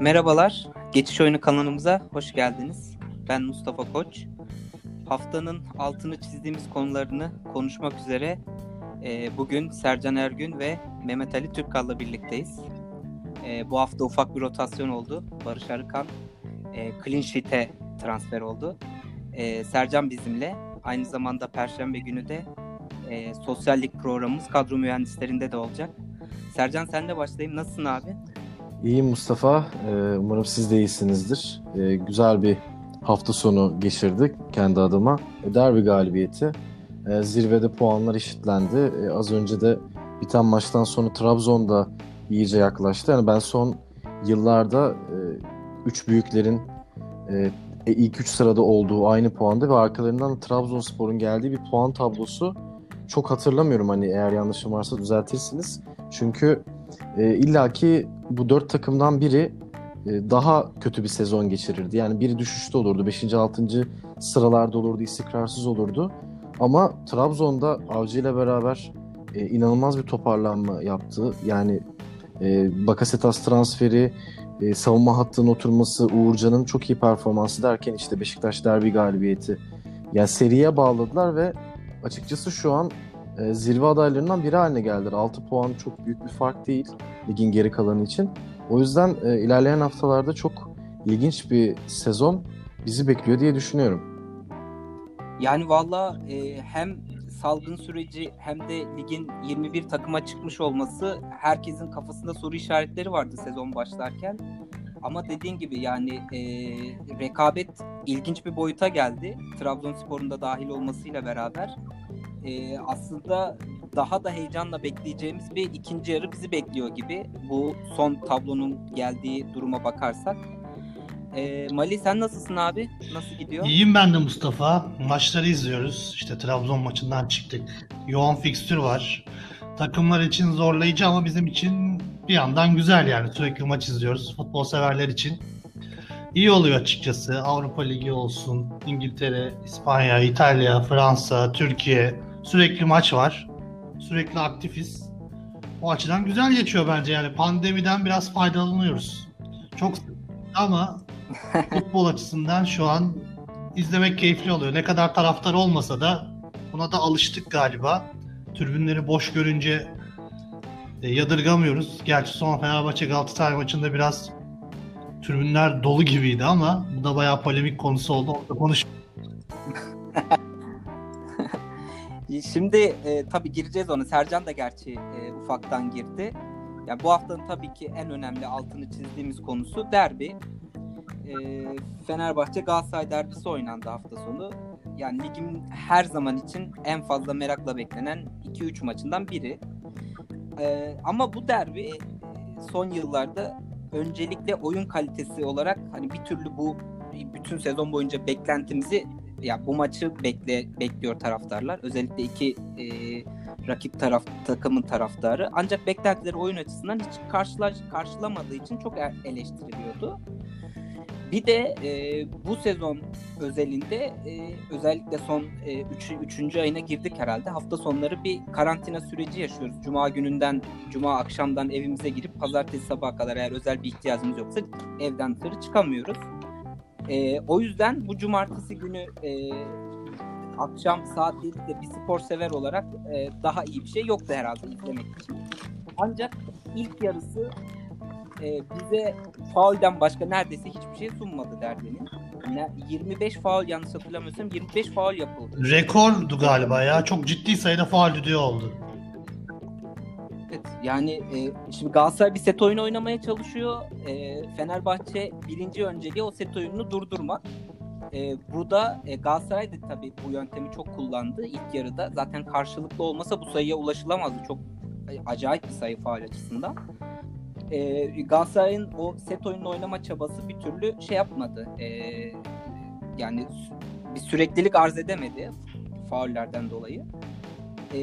Merhabalar, Geçiş Oyunu kanalımıza hoş geldiniz. Ben Mustafa Koç. Haftanın altını çizdiğimiz konularını konuşmak üzere e, bugün Sercan Ergün ve Mehmet Ali Türkkal'la birlikteyiz. E, bu hafta ufak bir rotasyon oldu. Barış Arıkan e, Clean Sheet'e transfer oldu. E, Sercan bizimle. Aynı zamanda Perşembe günü de e, sosyallik programımız kadro mühendislerinde de olacak. Sercan senle başlayayım. Nasılsın abi? İyiyim Mustafa. Ee, umarım siz de iyisinizdir. Ee, güzel bir hafta sonu geçirdik kendi adıma. E, derbi galibiyeti. Ee, zirvede puanlar eşitlendi. Az önce de biten maçtan sonra Trabzon'da iyice yaklaştı. Yani ben son yıllarda e, üç büyüklerin e, ilk üç sırada olduğu aynı puanda ve arkalarından Trabzonspor'un geldiği bir puan tablosu çok hatırlamıyorum. Hani eğer yanlışım varsa düzeltirsiniz. Çünkü e, illaki bu dört takımdan biri e, daha kötü bir sezon geçirirdi. Yani biri düşüşte olurdu. 5. 6. sıralarda olurdu. istikrarsız olurdu. Ama Trabzon'da Avcı ile beraber e, inanılmaz bir toparlanma yaptı. Yani e, Bakasetas transferi, e, savunma hattının oturması, Uğurcan'ın çok iyi performansı derken işte Beşiktaş derbi galibiyeti. Yani seriye bağladılar ve açıkçası şu an e, zirve adaylarından biri haline geldiler. 6 puan çok büyük bir fark değil ligin geri kalanı için. O yüzden e, ilerleyen haftalarda çok ilginç bir sezon bizi bekliyor diye düşünüyorum. Yani valla e, hem salgın süreci hem de ligin 21 takıma çıkmış olması herkesin kafasında soru işaretleri vardı sezon başlarken. Ama dediğin gibi yani e, rekabet ilginç bir boyuta geldi. Trabzonspor'un da dahil olmasıyla beraber e, aslında daha da heyecanla bekleyeceğimiz bir ikinci yarı bizi bekliyor gibi. Bu son tablonun geldiği duruma bakarsak. E, Mali sen nasılsın abi? Nasıl gidiyor? İyiyim ben de Mustafa. Maçları izliyoruz. İşte Trabzon maçından çıktık. Yoğun fikstür var. Takımlar için zorlayıcı ama bizim için bir yandan güzel yani. Sürekli maç izliyoruz. Futbol severler için. İyi oluyor açıkçası. Avrupa Ligi olsun, İngiltere, İspanya, İtalya, Fransa, Türkiye. Sürekli maç var. Sürekli aktifiz. O açıdan güzel geçiyor bence yani. Pandemiden biraz faydalanıyoruz. Çok ama futbol açısından şu an izlemek keyifli oluyor. Ne kadar taraftar olmasa da buna da alıştık galiba. Tribünleri boş görünce e, yadırgamıyoruz. Gerçi son Fenerbahçe Galatasaray maçında biraz tribünler dolu gibiydi ama bu da bayağı polemik konusu oldu. Orada konuş. Şimdi e, tabii gireceğiz ona. Sercan da gerçi e, ufaktan girdi. Yani bu haftanın tabii ki en önemli altını çizdiğimiz konusu derbi. E, Fenerbahçe Galatasaray derbisi oynandı hafta sonu. Yani ligin her zaman için en fazla merakla beklenen 2-3 maçından biri. E, ama bu derbi son yıllarda öncelikle oyun kalitesi olarak hani bir türlü bu bütün sezon boyunca beklentimizi ya bu maçı bekle bekliyor taraftarlar. Özellikle iki e, rakip taraf takımın taraftarı. Ancak beklentileri oyun açısından hiç karşıla, karşılamadığı için çok er, eleştiriliyordu. Bir de e, bu sezon özelinde e, özellikle son 3. E, üç, 3. ayına girdik herhalde. Hafta sonları bir karantina süreci yaşıyoruz. Cuma gününden, cuma akşamdan evimize girip pazartesi sabaha kadar eğer özel bir ihtiyacımız yoksa evden dışarı çıkamıyoruz. E, o yüzden bu cumartesi günü e, akşam saat 7'de bir spor sever olarak e, daha iyi bir şey yoktu herhalde izlemek için. Ancak ilk yarısı e, bize faulden başka neredeyse hiçbir şey sunmadı Derden'in. 25 faul yanlış hatırlamıyorsam 25 faul yapıldı. Rekordu galiba ya. Çok ciddi sayıda faul düdüğü oldu. Evet yani e, şimdi Galatasaray bir set oyunu oynamaya çalışıyor. E, Fenerbahçe birinci önceliği o set oyununu durdurmak. E, burada e, Galatasaray da tabii bu yöntemi çok kullandı ilk yarıda. Zaten karşılıklı olmasa bu sayıya ulaşılamazdı. Çok e, acayip bir sayı faal açısından. E, Galatasaray'ın o set oyununu oynama çabası bir türlü şey yapmadı. E, yani bir süreklilik arz edemedi faullerden dolayı. E,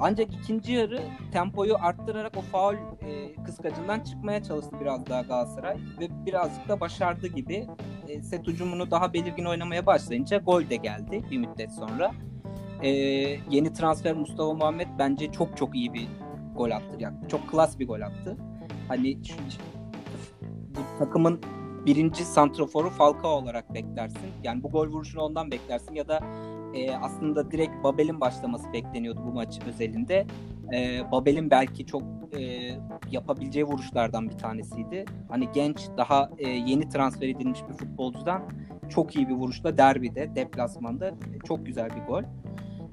ancak ikinci yarı tempoyu arttırarak o faul e, kıskacından çıkmaya çalıştı biraz daha Galatasaray ve birazcık da başardı gibi. E, set ucumunu daha belirgin oynamaya başlayınca gol de geldi bir müddet sonra. E, yeni transfer Mustafa Muhammed bence çok çok iyi bir gol attı. Yani çok klas bir gol attı. Hani bu takımın birinci santroforu Falcao olarak beklersin. Yani bu gol vuruşunu ondan beklersin ya da e, aslında direkt Babel'in başlaması bekleniyordu bu maç özelinde. E, Babel'in belki çok e, yapabileceği vuruşlardan bir tanesiydi. Hani genç, daha e, yeni transfer edilmiş bir futbolcudan çok iyi bir vuruşla derbide, deplasmanda e, çok güzel bir gol.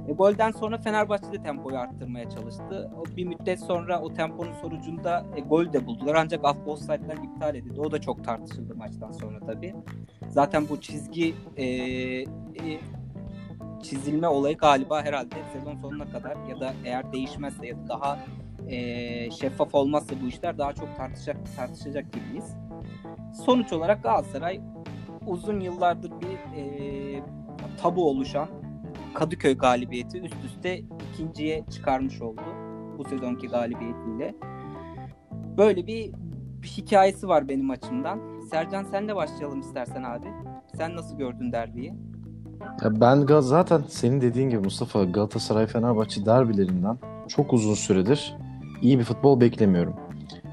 E, golden sonra Fenerbahçe de tempoyu arttırmaya çalıştı. O, bir müddet sonra o temponun sonucunda e, gol de buldular. Ancak offside'ler iptal edildi. O da çok tartışıldı maçtan sonra tabii. Zaten bu çizgi e, e, çizilme olayı galiba herhalde sezon sonuna kadar ya da eğer değişmezse ya da daha e, şeffaf olmazsa bu işler daha çok tartışacak tartışacak gibiyiz. Sonuç olarak Galatasaray uzun yıllardır bir e, tabu oluşan Kadıköy galibiyeti üst üste ikinciye çıkarmış oldu bu sezonki galibiyetiyle. Böyle bir, bir hikayesi var benim açımdan. Sercan sen de başlayalım istersen abi. Sen nasıl gördün derbiyi? Ya ben zaten senin dediğin gibi Mustafa Galatasaray Fenerbahçe derbilerinden çok uzun süredir iyi bir futbol beklemiyorum.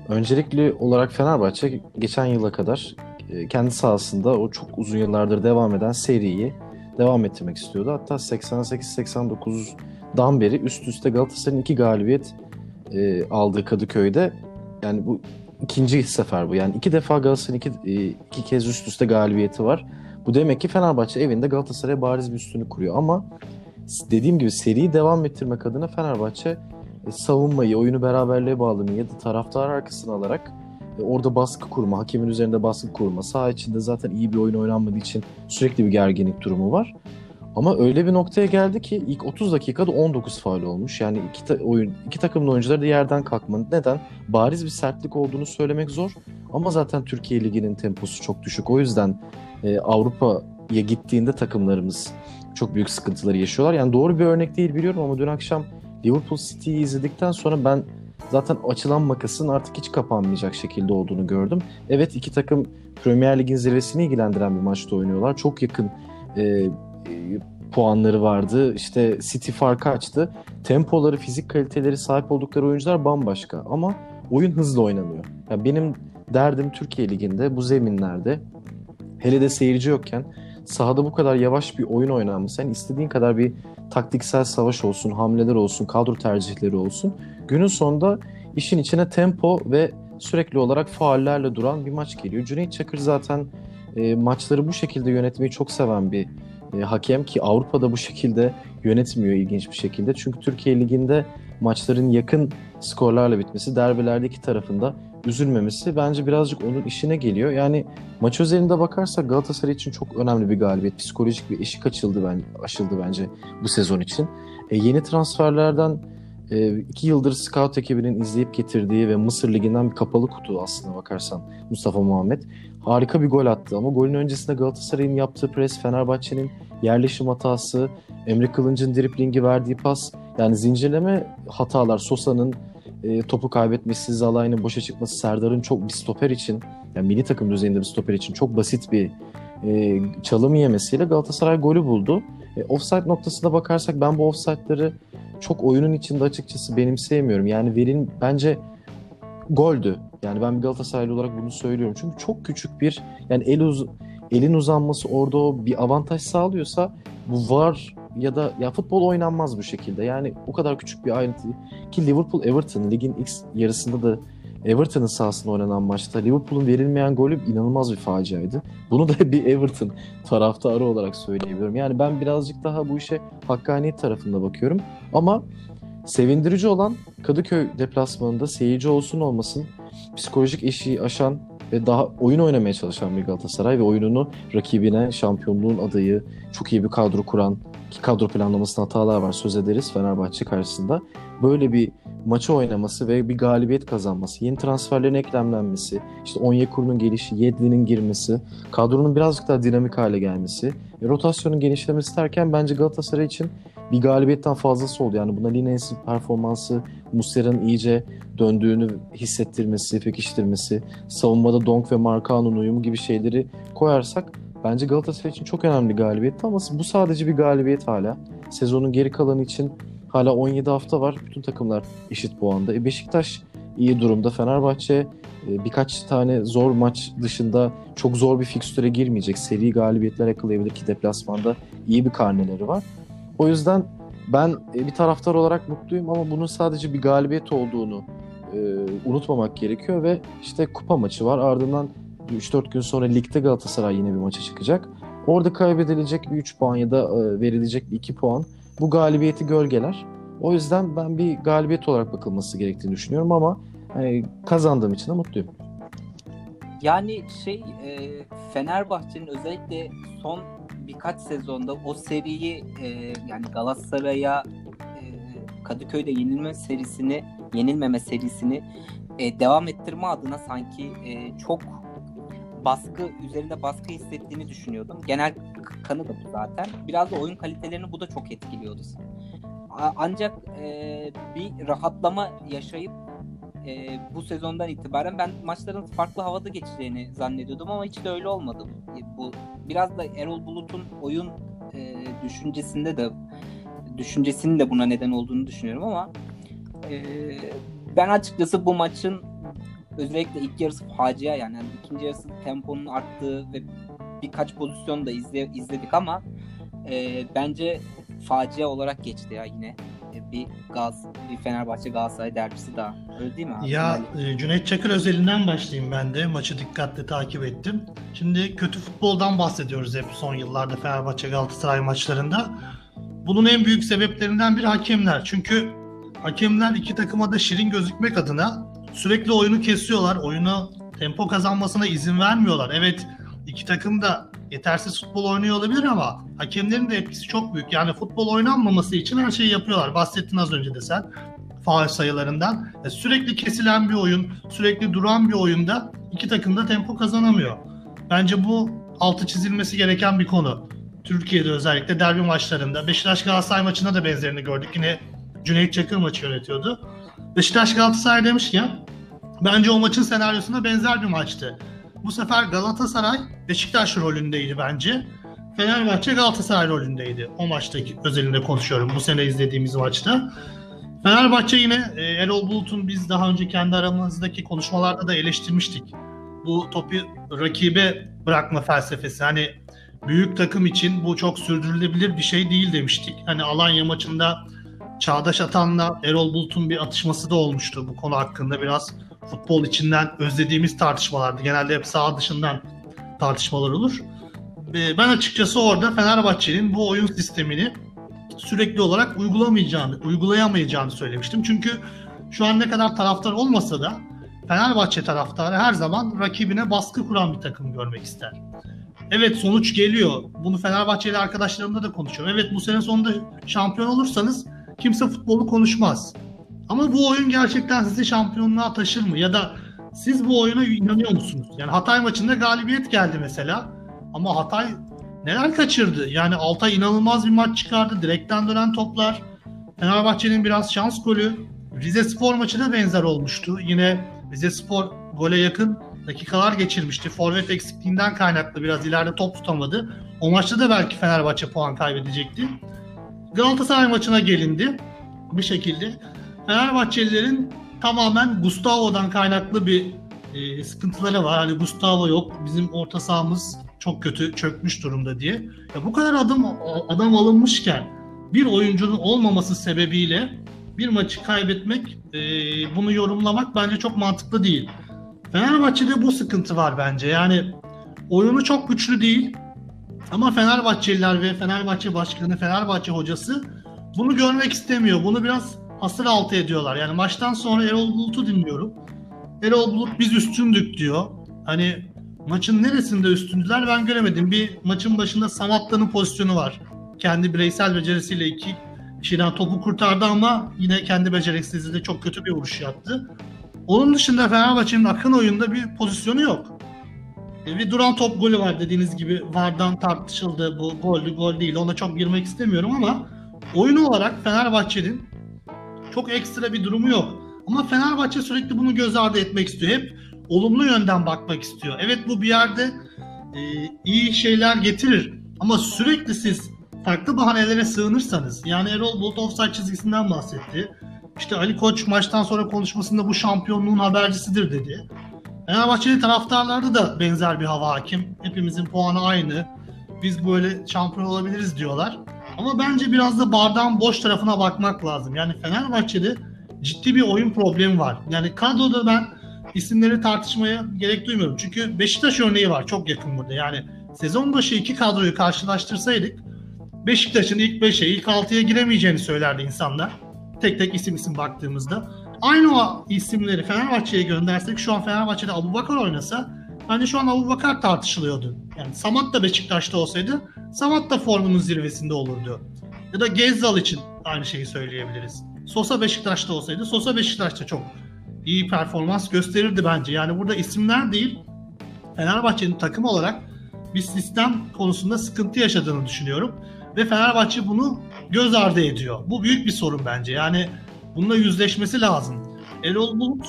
Öncelikli olarak Fenerbahçe geçen yıla kadar e, kendi sahasında o çok uzun yıllardır devam eden seriyi devam ettirmek istiyordu. Hatta 88-89'dan beri üst üste Galatasaray'ın iki galibiyet e, aldığı Kadıköy'de yani bu ikinci sefer bu. Yani iki defa Galatasaray'ın iki, e, iki kez üst üste galibiyeti var. Bu demek ki Fenerbahçe evinde Galatasaray'a bariz bir üstünlük kuruyor ama dediğim gibi seriyi devam ettirmek adına Fenerbahçe e, savunmayı, oyunu beraberliğe bağlamayı ya da taraftar arkasına alarak e, orada baskı kurma, hakemin üzerinde baskı kurma, saha içinde zaten iyi bir oyun oynanmadığı için sürekli bir gerginlik durumu var. Ama öyle bir noktaya geldi ki ilk 30 dakikada 19 faul olmuş. Yani iki, ta- oyun, iki takımın oyuncuları da yerden kalkmadı. Neden? Bariz bir sertlik olduğunu söylemek zor. Ama zaten Türkiye Ligi'nin temposu çok düşük. O yüzden e, Avrupa'ya gittiğinde takımlarımız çok büyük sıkıntıları yaşıyorlar. Yani doğru bir örnek değil biliyorum ama dün akşam Liverpool City'yi izledikten sonra ben zaten açılan makasın artık hiç kapanmayacak şekilde olduğunu gördüm. Evet iki takım Premier Lig'in zirvesini ilgilendiren bir maçta oynuyorlar. Çok yakın e, e, puanları vardı. İşte City farkı açtı. Tempoları, fizik kaliteleri sahip oldukları oyuncular bambaşka ama oyun hızlı oynanıyor. Yani benim derdim Türkiye Ligi'nde bu zeminlerde hele de seyirci yokken sahada bu kadar yavaş bir oyun oynanması. Yani istediğin kadar bir taktiksel savaş olsun, hamleler olsun, kadro tercihleri olsun. Günün sonunda işin içine tempo ve sürekli olarak faullerle duran bir maç geliyor. Cüneyt Çakır zaten e, maçları bu şekilde yönetmeyi çok seven bir e, hakem ki Avrupa'da bu şekilde yönetmiyor ilginç bir şekilde. Çünkü Türkiye Ligi'nde maçların yakın skorlarla bitmesi, derbilerde iki tarafında üzülmemesi bence birazcık onun işine geliyor. Yani maç özelinde bakarsak Galatasaray için çok önemli bir galibiyet. Psikolojik bir eşik açıldı ben, aşıldı bence bu sezon için. E, yeni transferlerden e, iki yıldır scout ekibinin izleyip getirdiği ve Mısır Ligi'nden bir kapalı kutu aslında bakarsan Mustafa Muhammed. Harika bir gol attı ama golün öncesinde Galatasaray'ın yaptığı pres, Fenerbahçe'nin yerleşim hatası, Emre Kılınç'ın driplingi verdiği pas yani zincirleme hatalar Sosa'nın e, topu kaybetmesi, Zalai'nin boşa çıkması, Serdar'ın çok bir stoper için yani milli takım düzeyinde bir stoper için çok basit bir e, çalım yemesiyle Galatasaray golü buldu. E, offside noktasına bakarsak ben bu offside'ları çok oyunun içinde açıkçası benimseyemiyorum. Yani verin bence goldü. Yani ben bir Galatasaraylı olarak bunu söylüyorum. Çünkü çok küçük bir yani el uz elin uzanması orada bir avantaj sağlıyorsa bu var ya da ya futbol oynanmaz bu şekilde. Yani o kadar küçük bir ayrıntı ki Liverpool Everton ligin ilk yarısında da Everton'ın sahasında oynanan maçta Liverpool'un verilmeyen golü inanılmaz bir faciaydı. Bunu da bir Everton taraftarı olarak söyleyebilirim. Yani ben birazcık daha bu işe hakkaniyet tarafında bakıyorum. Ama sevindirici olan Kadıköy deplasmanında seyirci olsun olmasın psikolojik eşiği aşan ve daha oyun oynamaya çalışan bir Galatasaray ve oyununu rakibine şampiyonluğun adayı çok iyi bir kadro kuran ki kadro planlamasında hatalar var söz ederiz Fenerbahçe karşısında. Böyle bir maçı oynaması ve bir galibiyet kazanması, yeni transferlerin eklemlenmesi, işte Onyekuru'nun gelişi, Yedlin'in girmesi, kadronun birazcık daha dinamik hale gelmesi, e, rotasyonun genişlemesi derken bence Galatasaray için bir galibiyetten fazlası oldu. Yani buna Linens'in performansı, Muslera'nın iyice döndüğünü hissettirmesi, pekiştirmesi, savunmada Donk ve Marcao'nun uyumu gibi şeyleri koyarsak bence Galatasaray için çok önemli galibiyetti ama bu sadece bir galibiyet hala. Sezonun geri kalanı için hala 17 hafta var. Bütün takımlar eşit puanda. E Beşiktaş iyi durumda. Fenerbahçe e, birkaç tane zor maç dışında çok zor bir fikstüre girmeyecek. Seri galibiyetler yakalayabilir ki deplasmanda iyi bir karneleri var. O yüzden ben e, bir taraftar olarak mutluyum ama bunun sadece bir galibiyet olduğunu e, unutmamak gerekiyor ve işte kupa maçı var. Ardından 3-4 gün sonra ligde Galatasaray yine bir maça çıkacak. Orada kaybedilecek bir 3 puan ya da e, verilecek bir 2 puan bu galibiyeti gölgeler. O yüzden ben bir galibiyet olarak bakılması gerektiğini düşünüyorum ama yani kazandığım için de mutluyum. Yani şey e, Fenerbahçe'nin özellikle son birkaç sezonda o seriyi e, yani Galatasaray'a e, Kadıköy'de yenilme serisini yenilmeme serisini e, devam ettirme adına sanki e, çok baskı üzerinde baskı hissettiğini düşünüyordum. Genel kanı da bu zaten. Biraz da oyun kalitelerini bu da çok etkiliyordu. Ancak e, bir rahatlama yaşayıp e, bu sezondan itibaren ben maçların farklı havada geçeceğini zannediyordum ama hiç de öyle olmadı. Bu biraz da Erol Bulut'un oyun e, düşüncesinde de düşüncesinin de buna neden olduğunu düşünüyorum ama e, ben açıkçası bu maçın özellikle ilk yarısı facia yani, yani ikinci yarısı temponun arttığı ve birkaç pozisyon da izle, izledik ama e, bence facia olarak geçti ya yine e, bir Gaz bir Fenerbahçe Galatasaray derbisi daha. Öyle değil mi abi? Ya e, Cüneyt Çakır özelinden başlayayım ben de. Maçı dikkatle takip ettim. Şimdi kötü futboldan bahsediyoruz hep son yıllarda Fenerbahçe Galatasaray maçlarında. Bunun en büyük sebeplerinden biri hakemler. Çünkü hakemler iki takıma da şirin gözükmek adına sürekli oyunu kesiyorlar. Oyunu tempo kazanmasına izin vermiyorlar. Evet iki takım da yetersiz futbol oynuyor olabilir ama hakemlerin de etkisi çok büyük. Yani futbol oynanmaması için her şeyi yapıyorlar. Bahsettin az önce de sen faal sayılarından. E, sürekli kesilen bir oyun, sürekli duran bir oyunda iki takım da tempo kazanamıyor. Bence bu altı çizilmesi gereken bir konu. Türkiye'de özellikle derbi maçlarında. Beşiktaş Galatasaray maçında da benzerini gördük. Yine Cüneyt Çakır maçı yönetiyordu. Beşiktaş Galatasaray demişken bence o maçın senaryosuna benzer bir maçtı. Bu sefer Galatasaray Beşiktaş rolündeydi bence. Fenerbahçe Galatasaray rolündeydi. O maçtaki özelinde konuşuyorum. Bu sene izlediğimiz maçta. Fenerbahçe yine e, Erol Bulut'un biz daha önce kendi aramızdaki konuşmalarda da eleştirmiştik. Bu topu rakibe bırakma felsefesi. Hani büyük takım için bu çok sürdürülebilir bir şey değil demiştik. Hani Alanya maçında Çağdaş Atan'la Erol Bulut'un bir atışması da olmuştu bu konu hakkında. Biraz futbol içinden özlediğimiz tartışmalardı. Genelde hep sağ dışından tartışmalar olur. Ben açıkçası orada Fenerbahçe'nin bu oyun sistemini sürekli olarak uygulamayacağını, uygulayamayacağını söylemiştim. Çünkü şu an ne kadar taraftar olmasa da Fenerbahçe taraftarı her zaman rakibine baskı kuran bir takım görmek ister. Evet sonuç geliyor. Bunu Fenerbahçeli arkadaşlarımla da konuşuyorum. Evet bu sene sonunda şampiyon olursanız kimse futbolu konuşmaz. Ama bu oyun gerçekten sizi şampiyonluğa taşır mı? Ya da siz bu oyuna inanıyor musunuz? Yani Hatay maçında galibiyet geldi mesela. Ama Hatay neler kaçırdı? Yani Altay inanılmaz bir maç çıkardı. Direkten dönen toplar. Fenerbahçe'nin biraz şans golü. Rize Spor maçı da benzer olmuştu. Yine Rize Spor gole yakın dakikalar geçirmişti. Forvet eksikliğinden kaynaklı biraz ileride top tutamadı. O maçta da belki Fenerbahçe puan kaybedecekti. Galatasaray maçına gelindi bir şekilde. Fenerbahçelilerin tamamen Gustavo'dan kaynaklı bir e, sıkıntıları var. Hani Gustavo yok, bizim orta sahamız çok kötü çökmüş durumda diye. Ya bu kadar adım adam alınmışken bir oyuncunun olmaması sebebiyle bir maçı kaybetmek, e, bunu yorumlamak bence çok mantıklı değil. Fenerbahçe'de bu sıkıntı var bence. Yani oyunu çok güçlü değil. Ama Fenerbahçeliler ve Fenerbahçe başkanı, Fenerbahçe hocası bunu görmek istemiyor. Bunu biraz hasır altı ediyorlar. Yani maçtan sonra Erol Bulut'u dinliyorum. Erol Bulut biz üstündük diyor. Hani maçın neresinde üstündüler ben göremedim. Bir maçın başında Samatta'nın pozisyonu var. Kendi bireysel becerisiyle iki kişiden topu kurtardı ama yine kendi beceriksizliğiyle çok kötü bir vuruş yaptı. Onun dışında Fenerbahçe'nin akın oyunda bir pozisyonu yok. E, bir duran top golü var dediğiniz gibi Vardan tartışıldı. Bu gollü gol değil. Ona çok girmek istemiyorum ama oyun olarak Fenerbahçe'nin çok ekstra bir durumu yok. Ama Fenerbahçe sürekli bunu göz ardı etmek istiyor. Hep olumlu yönden bakmak istiyor. Evet bu bir yerde e, iyi şeyler getirir. Ama sürekli siz farklı bahanelere sığınırsanız yani Erol Bulut offside çizgisinden bahsetti. İşte Ali Koç maçtan sonra konuşmasında bu şampiyonluğun habercisidir dedi. Fenerbahçeli taraftarlarda da benzer bir hava hakim. Hepimizin puanı aynı. Biz böyle şampiyon olabiliriz diyorlar. Ama bence biraz da bardağın boş tarafına bakmak lazım. Yani Fenerbahçe'de ciddi bir oyun problemi var. Yani kadroda ben isimleri tartışmaya gerek duymuyorum. Çünkü Beşiktaş örneği var çok yakın burada. Yani sezon başı iki kadroyu karşılaştırsaydık Beşiktaş'ın ilk 5'e, ilk 6'ya giremeyeceğini söylerdi insanlar. Tek tek isim isim baktığımızda. Aynı o isimleri Fenerbahçe'ye göndersek şu an Fenerbahçe'de Abu Bakar oynasa bence şu an Abu Bakar tartışılıyordu. Yani Samat da Beşiktaş'ta olsaydı Samat da formunun zirvesinde olurdu. Ya da Gezzal için aynı şeyi söyleyebiliriz. Sosa Beşiktaş'ta olsaydı Sosa Beşiktaş'ta çok iyi performans gösterirdi bence. Yani burada isimler değil Fenerbahçe'nin takım olarak bir sistem konusunda sıkıntı yaşadığını düşünüyorum. Ve Fenerbahçe bunu göz ardı ediyor. Bu büyük bir sorun bence. Yani bununla yüzleşmesi lazım. Erol Bulut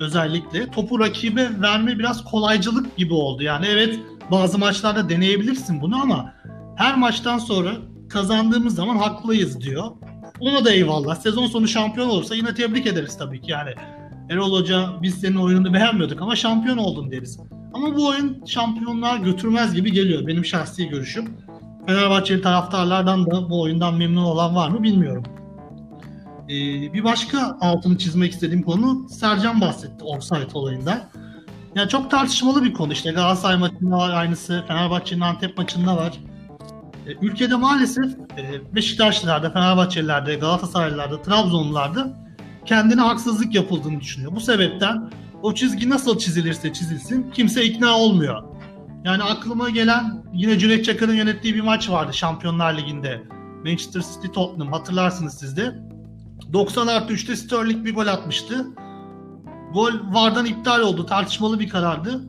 özellikle topu rakibe verme biraz kolaycılık gibi oldu. Yani evet bazı maçlarda deneyebilirsin bunu ama her maçtan sonra kazandığımız zaman haklıyız diyor. Ona da eyvallah. Sezon sonu şampiyon olursa yine tebrik ederiz tabii ki. Yani Erol Hoca biz senin oyununu beğenmiyorduk ama şampiyon oldun deriz. Ama bu oyun şampiyonluğa götürmez gibi geliyor benim şahsi görüşüm. Fenerbahçeli taraftarlardan da bu oyundan memnun olan var mı bilmiyorum. Ee, bir başka altını çizmek istediğim konu Sercan bahsetti offside olayından. Yani çok tartışmalı bir konu işte Galatasaray maçında var aynısı, Fenerbahçe'nin Antep maçında var. Ee, ülkede maalesef e, Beşiktaşlılarda, Fenerbahçelilerde, Galatasaraylılarda, Trabzonlularda kendine haksızlık yapıldığını düşünüyor. Bu sebepten o çizgi nasıl çizilirse çizilsin kimse ikna olmuyor. Yani aklıma gelen yine Cüneyt Çakır'ın yönettiği bir maç vardı Şampiyonlar Ligi'nde. Manchester City Tottenham hatırlarsınız siz de. 90 artı 3'te Sterling bir gol atmıştı. Gol VAR'dan iptal oldu. Tartışmalı bir karardı.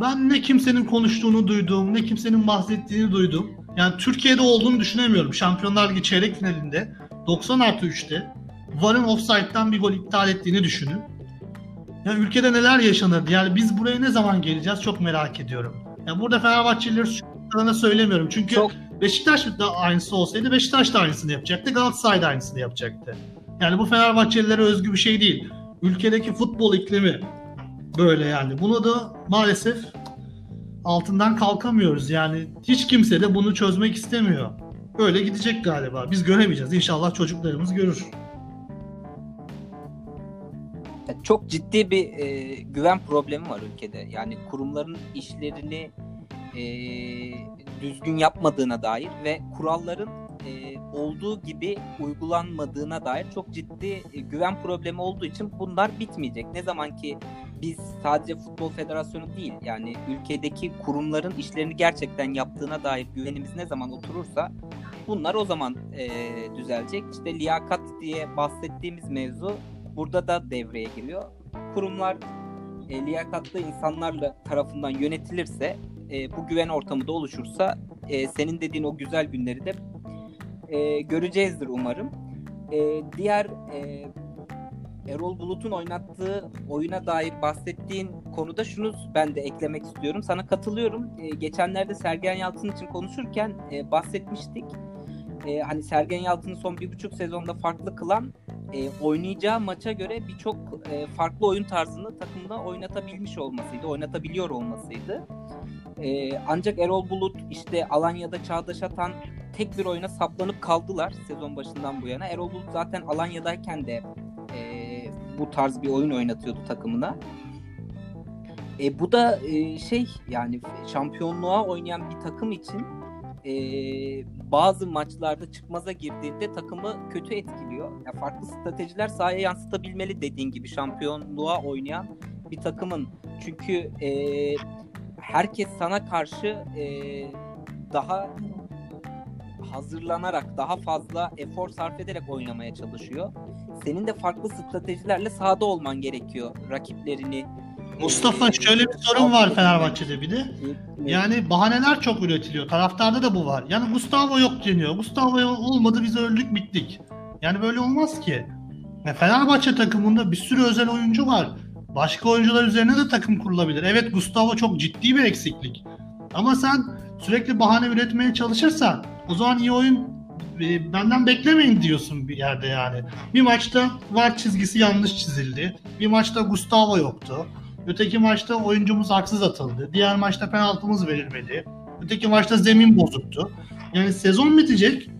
Ben ne kimsenin konuştuğunu duydum, ne kimsenin bahsettiğini duydum. Yani Türkiye'de olduğunu düşünemiyorum. Şampiyonlar Ligi çeyrek finalinde 90 artı 3'te VAR'ın offside'dan bir gol iptal ettiğini düşünün. Ya ülkede neler yaşanırdı? Yani biz buraya ne zaman geleceğiz çok merak ediyorum. Yani burada Fenerbahçeliler şu söylemiyorum. Çünkü çok... Beşiktaş da aynısı olsaydı Beşiktaş da aynısını yapacaktı. Galatasaray da aynısını yapacaktı. Yani bu Fenerbahçelilere özgü bir şey değil. Ülkedeki futbol iklimi böyle yani. Bunu da maalesef altından kalkamıyoruz. Yani hiç kimse de bunu çözmek istemiyor. Böyle gidecek galiba. Biz göremeyeceğiz. İnşallah çocuklarımız görür çok ciddi bir e, güven problemi var ülkede. Yani kurumların işlerini e, düzgün yapmadığına dair ve kuralların e, olduğu gibi uygulanmadığına dair çok ciddi e, güven problemi olduğu için bunlar bitmeyecek. Ne zaman ki biz sadece Futbol Federasyonu değil yani ülkedeki kurumların işlerini gerçekten yaptığına dair güvenimiz ne zaman oturursa bunlar o zaman e, düzelecek. İşte liyakat diye bahsettiğimiz mevzu burada da devreye giriyor. Kurumlar e, liyakatlı insanlarla tarafından yönetilirse, e, bu güven ortamı da oluşursa e, senin dediğin o güzel günleri de e, göreceğizdir umarım. E, diğer e, Erol Bulut'un oynattığı oyuna dair bahsettiğin konuda şunu ben de eklemek istiyorum. Sana katılıyorum. E, geçenlerde Sergen Yalçın için konuşurken e, bahsetmiştik. E, hani Sergen Yalçın'ı son bir buçuk sezonda farklı kılan e, oynayacağı maça göre birçok e, farklı oyun tarzını takımda oynatabilmiş olmasıydı, oynatabiliyor olmasıydı. E, ancak Erol Bulut işte Alanya'da Çağdaş Atan tek bir oyuna saplanıp kaldılar sezon başından bu yana. Erol Bulut zaten Alanya'dayken de e, bu tarz bir oyun oynatıyordu takımına. E, bu da e, şey yani şampiyonluğa oynayan bir takım için e, bazı maçlarda çıkmaza girdiğinde takımı kötü etkiliyor. Yani farklı stratejiler sahaya yansıtabilmeli dediğin gibi şampiyonluğa oynayan bir takımın. Çünkü e, herkes sana karşı e, daha hazırlanarak, daha fazla efor sarf ederek oynamaya çalışıyor. Senin de farklı stratejilerle sahada olman gerekiyor rakiplerini Mustafa şöyle bir sorun var Fenerbahçe'de bir de. Yani bahaneler çok üretiliyor. Taraftarda da bu var. Yani Gustavo yok deniyor. Gustavo olmadı biz öldük bittik. Yani böyle olmaz ki. Ya Fenerbahçe takımında bir sürü özel oyuncu var. Başka oyuncular üzerine de takım kurulabilir. Evet Gustavo çok ciddi bir eksiklik. Ama sen sürekli bahane üretmeye çalışırsan o zaman iyi oyun e, benden beklemeyin diyorsun bir yerde yani. Bir maçta var çizgisi yanlış çizildi. Bir maçta Gustavo yoktu. Öteki maçta oyuncumuz haksız atıldı. Diğer maçta penaltımız verilmedi. Öteki maçta zemin bozuktu. Yani sezon bitecek.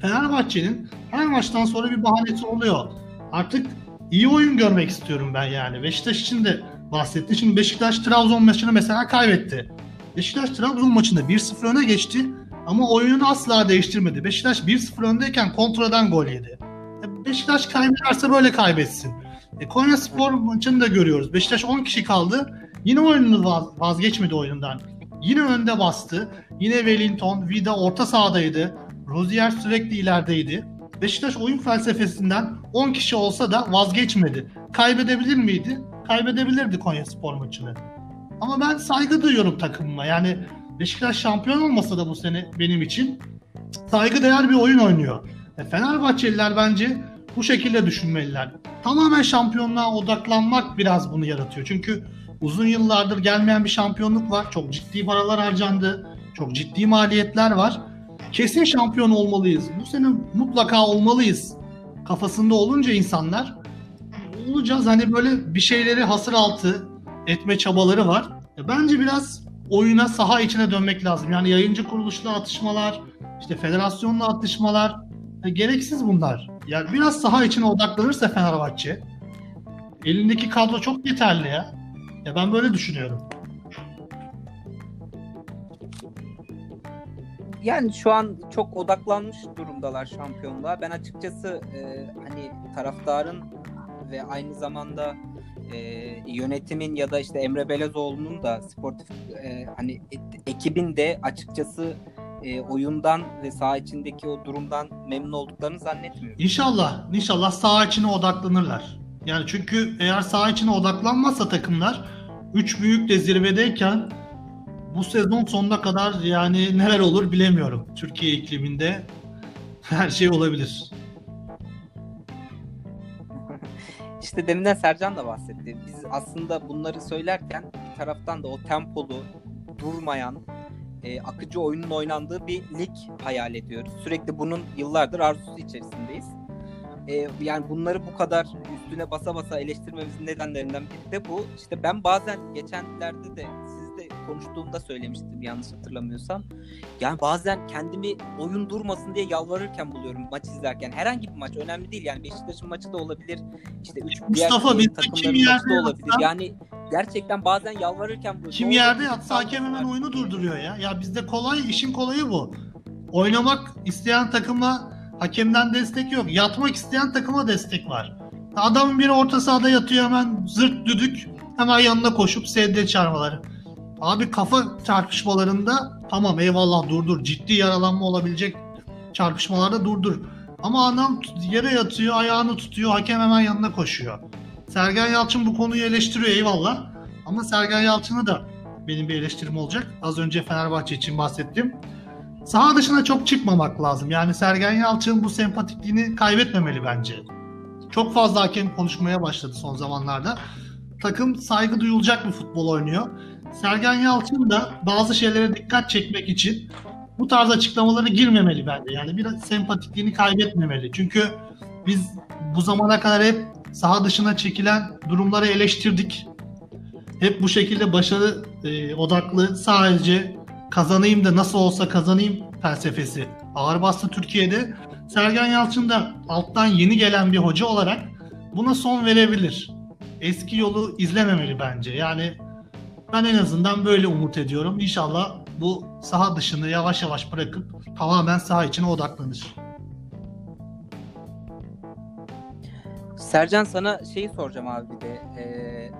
Fenerbahçe'nin her maçtan sonra bir bahanesi oluyor. Artık iyi oyun görmek istiyorum ben yani. Beşiktaş için de bahsetti. Şimdi Beşiktaş Trabzon maçını mesela kaybetti. Beşiktaş Trabzon maçında 1-0 öne geçti ama oyununu asla değiştirmedi. Beşiktaş 1-0 öndeyken kontradan gol yedi. E, Beşiktaş kaybederse böyle kaybetsin. E, Konya Spor maçını da görüyoruz. Beşiktaş 10 kişi kaldı. Yine oyununu vaz- vazgeçmedi oyundan. Yine önde bastı. Yine Wellington, Vida orta sahadaydı. Rozier sürekli ilerideydi. Beşiktaş oyun felsefesinden 10 kişi olsa da vazgeçmedi. Kaybedebilir miydi? Kaybedebilirdi Konya Spor maçını. Ama ben saygı duyuyorum takımıma. Yani Beşiktaş şampiyon olmasa da bu sene benim için saygıdeğer bir oyun oynuyor. E, Fenerbahçeliler bence bu şekilde düşünmeliler. Tamamen şampiyonluğa odaklanmak biraz bunu yaratıyor. Çünkü uzun yıllardır gelmeyen bir şampiyonluk var. Çok ciddi paralar harcandı. Çok ciddi maliyetler var. Kesin şampiyon olmalıyız. Bu sene mutlaka olmalıyız. Kafasında olunca insanlar olacağız. Hani böyle bir şeyleri hasır altı etme çabaları var. E, Bence biraz oyuna saha içine dönmek lazım. Yani yayıncı kuruluşla atışmalar, işte federasyonla atışmalar e, gereksiz bunlar. Yani biraz saha içine odaklanırsa Fenerbahçe elindeki kadro çok yeterli ya. Ya ben böyle düşünüyorum. Yani şu an çok odaklanmış durumdalar şampiyonluğa. Ben açıkçası e, hani taraftarın ve aynı zamanda e, yönetimin ya da işte Emre Belezoğlu'nun da sportif e, hani e- ekibin de açıkçası e, oyundan ve saha içindeki o durumdan memnun olduklarını zannetmiyorum. İnşallah, inşallah saha içine odaklanırlar. Yani çünkü eğer saha içine odaklanmazsa takımlar 3 büyük de zirvedeyken bu sezon sonuna kadar yani neler olur bilemiyorum. Türkiye ikliminde her şey olabilir. İşte deminden Sercan da bahsetti. Biz aslında bunları söylerken bir taraftan da o tempolu, durmayan, e, akıcı oyunun oynandığı bir lig hayal ediyoruz. Sürekli bunun yıllardır arzusu içerisindeyiz. E, yani bunları bu kadar üstüne basa basa eleştirmemizin nedenlerinden biri de bu. İşte ben bazen geçenlerde de sizle konuştuğumda söylemiştim yanlış hatırlamıyorsam. Yani bazen kendimi oyun durmasın diye yalvarırken buluyorum maç izlerken. Herhangi bir maç önemli değil yani Beşiktaş'ın maçı da olabilir. İşte üç Mustafa, diğer takımların maçı da olabilir. yatsa- Yani gerçekten bazen yalvarırken buluyorum. Kim yerde yatsa hakem hemen oyunu durduruyor ya. Ya bizde kolay, işin kolayı bu. Oynamak isteyen takıma hakemden destek yok. Yatmak isteyen takıma destek var. Adamın biri orta sahada yatıyor hemen zırt düdük hemen yanına koşup sedye çarmaları. Abi kafa çarpışmalarında tamam eyvallah durdur. Ciddi yaralanma olabilecek çarpışmalarda durdur. Ama adam yere yatıyor, ayağını tutuyor, hakem hemen yanına koşuyor. Sergen Yalçın bu konuyu eleştiriyor eyvallah. Ama Sergen Yalçın'a da benim bir eleştirim olacak. Az önce Fenerbahçe için bahsettim. Saha dışına çok çıkmamak lazım. Yani Sergen Yalçın bu sempatikliğini kaybetmemeli bence. Çok fazla hakem konuşmaya başladı son zamanlarda. Takım saygı duyulacak bir futbol oynuyor. Sergen Yalçın da bazı şeylere dikkat çekmek için bu tarz açıklamaları girmemeli bence. Yani biraz sempatikliğini kaybetmemeli. Çünkü biz bu zamana kadar hep saha dışına çekilen durumları eleştirdik. Hep bu şekilde başarı e, odaklı sadece kazanayım da nasıl olsa kazanayım felsefesi ağır bastı Türkiye'de. Sergen Yalçın da alttan yeni gelen bir hoca olarak buna son verebilir. Eski yolu izlememeli bence. Yani ben en azından böyle umut ediyorum. İnşallah bu saha dışını yavaş yavaş bırakıp tamamen saha içine odaklanır. Sercan sana şeyi soracağım abi bir de. Ee,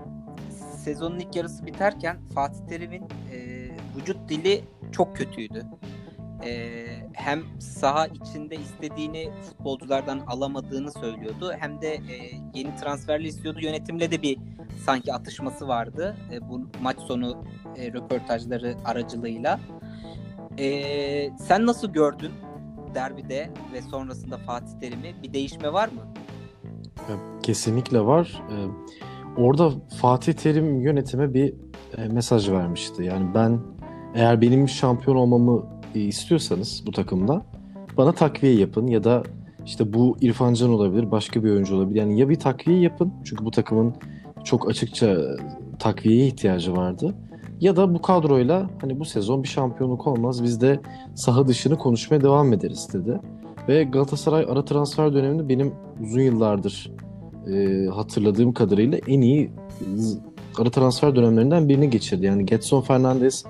sezonun ilk yarısı biterken Fatih Terim'in e, vücut dili çok kötüydü. Ee, hem saha içinde istediğini futbolculardan alamadığını söylüyordu. Hem de e, yeni transferli istiyordu. Yönetimle de bir sanki atışması vardı. E, bu maç sonu e, röportajları aracılığıyla. Ee, sen nasıl gördün derbide ve sonrasında Fatih Terim'i? Bir değişme var mı? Kesinlikle var. Ee, Orada Fatih Terim yönetime bir e, mesaj vermişti. Yani ben eğer benim şampiyon olmamı e, istiyorsanız bu takımda bana takviye yapın ya da işte bu İrfan Can olabilir, başka bir oyuncu olabilir. Yani ya bir takviye yapın çünkü bu takımın çok açıkça takviyeye ihtiyacı vardı. Ya da bu kadroyla hani bu sezon bir şampiyonluk olmaz biz de saha dışını konuşmaya devam ederiz dedi. Ve Galatasaray ara transfer döneminde benim uzun yıllardır e, hatırladığım kadarıyla en iyi ara transfer dönemlerinden birini geçirdi. Yani Getson Fernandes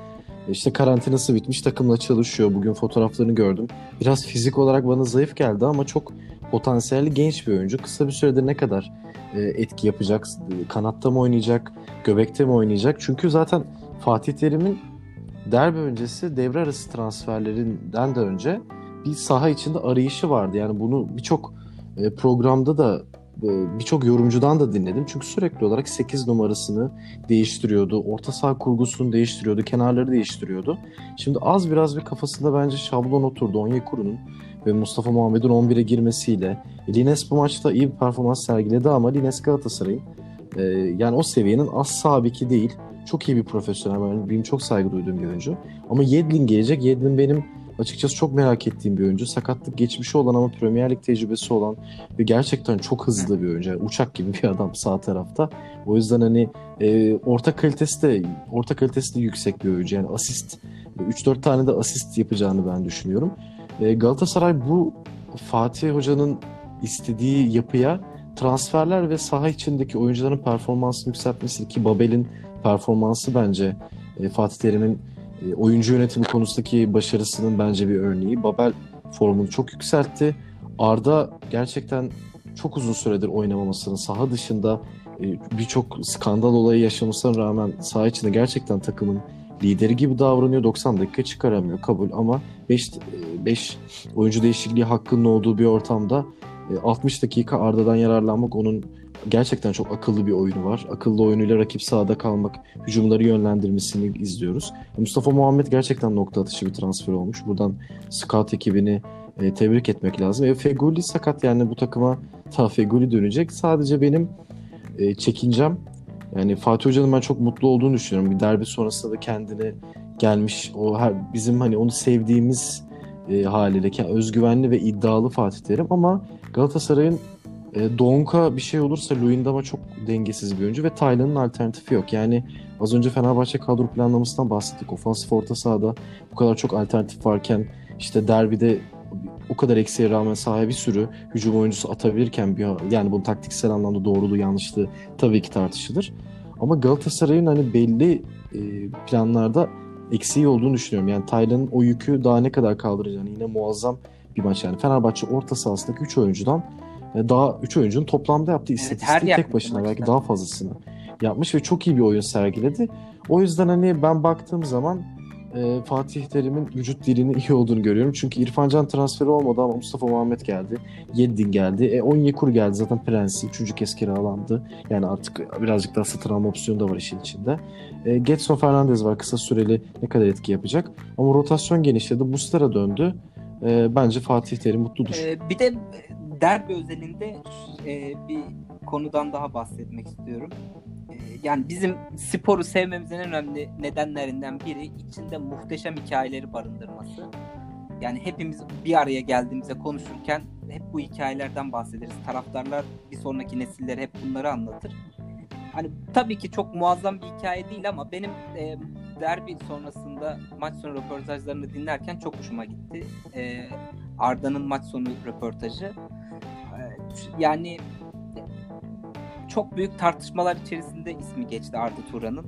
işte karantinası bitmiş takımla çalışıyor. Bugün fotoğraflarını gördüm. Biraz fizik olarak bana zayıf geldi ama çok potansiyelli genç bir oyuncu. Kısa bir sürede ne kadar e, etki yapacak? Kanatta mı oynayacak? Göbekte mi oynayacak? Çünkü zaten Fatih Terim'in derbi öncesi devre arası transferlerinden de önce bir saha içinde arayışı vardı. Yani bunu birçok e, programda da e, birçok yorumcudan da dinledim. Çünkü sürekli olarak 8 numarasını değiştiriyordu. Orta saha kurgusunu değiştiriyordu. Kenarları değiştiriyordu. Şimdi az biraz bir kafasında bence şablon oturdu. Onyekuru'nun ve Mustafa Muhammed'in 11'e girmesiyle. Lines bu maçta iyi bir performans sergiledi ama Lines Galatasaray'ın e, yani o seviyenin az sabiki değil. Çok iyi bir profesyonel. Ben, benim çok saygı duyduğum bir oyuncu. Ama Yedlin gelecek. Yedlin benim açıkçası çok merak ettiğim bir oyuncu. Sakatlık geçmişi olan ama Premier Lig tecrübesi olan ve gerçekten çok hızlı bir oyuncu. Yani uçak gibi bir adam sağ tarafta. O yüzden hani e, orta kalitesi de orta kalitesi de yüksek bir oyuncu. Yani asist 3-4 tane de asist yapacağını ben düşünüyorum. E, Galatasaray bu Fatih Hoca'nın istediği yapıya transferler ve saha içindeki oyuncuların performansını yükseltmesi ki Babel'in performansı bence e, Fatih Terim'in e, oyuncu yönetimi konusundaki başarısının bence bir örneği. Babel formunu çok yükseltti. Arda gerçekten çok uzun süredir oynamamasının saha dışında e, birçok skandal olayı yaşamasına rağmen saha içinde gerçekten takımın lideri gibi davranıyor. 90 dakika çıkaramıyor kabul ama 5 5 e, oyuncu değişikliği hakkının olduğu bir ortamda 60 dakika Arda'dan yararlanmak onun gerçekten çok akıllı bir oyunu var. Akıllı oyunuyla rakip sahada kalmak, hücumları yönlendirmesini izliyoruz. Mustafa Muhammed gerçekten nokta atışı bir transfer olmuş. Buradan scout ekibini e, tebrik etmek lazım. E, Feguli sakat yani bu takıma ta Feguli dönecek. Sadece benim e, çekincem yani Fatih Hoca'nın ben çok mutlu olduğunu düşünüyorum. Bir derbi sonrasında da kendine gelmiş o her bizim hani onu sevdiğimiz e, haliyle özgüvenli ve iddialı Fatih Terim ama Galatasaray'ın e, Donka bir şey olursa Luyendama çok dengesiz bir oyuncu ve Taylan'ın alternatifi yok. Yani az önce Fenerbahçe kadro planlamasından bahsettik. Ofansif orta sahada bu kadar çok alternatif varken işte derbide o kadar eksiğe rağmen sahaya bir sürü hücum oyuncusu atabilirken bir, yani bunun taktiksel anlamda doğruluğu yanlışlığı tabii ki tartışılır. Ama Galatasaray'ın hani belli e, planlarda eksiği olduğunu düşünüyorum. Yani Taylan'ın o yükü daha ne kadar kaldıracağını yine muazzam bir maç yani. Fenerbahçe orta sahasındaki 3 oyuncudan daha 3 oyuncunun toplamda yaptığı istatistiği evet, tek başına belki daha fazlasını yapmış ve çok iyi bir oyun sergiledi. O yüzden hani ben baktığım zaman e, Fatih Terim'in vücut dilinin iyi olduğunu görüyorum. Çünkü İrfan Can transferi olmadı ama Mustafa Muhammed geldi. Yeddin geldi. E, Onyekuru geldi. Zaten Prensi. Üçüncü kez kiralandı. Yani artık birazcık daha satın alma opsiyonu da var işin içinde. E, Getson Fernandez var. Kısa süreli ne kadar etki yapacak. Ama rotasyon genişledi. Mustera döndü. E, bence Fatih Terim mutludur. Ee, bir de derbi özelinde e, bir konudan daha bahsetmek istiyorum. E, yani bizim sporu sevmemizin en önemli nedenlerinden biri içinde muhteşem hikayeleri barındırması. Yani hepimiz bir araya geldiğimizde konuşurken hep bu hikayelerden bahsederiz. Taraftarlar bir sonraki nesillere hep bunları anlatır. Hani tabii ki çok muazzam bir hikaye değil ama benim e, derbi sonrasında maç sonu röportajlarını dinlerken çok hoşuma gitti. E, Arda'nın maç sonu röportajı yani çok büyük tartışmalar içerisinde ismi geçti Arda Turan'ın.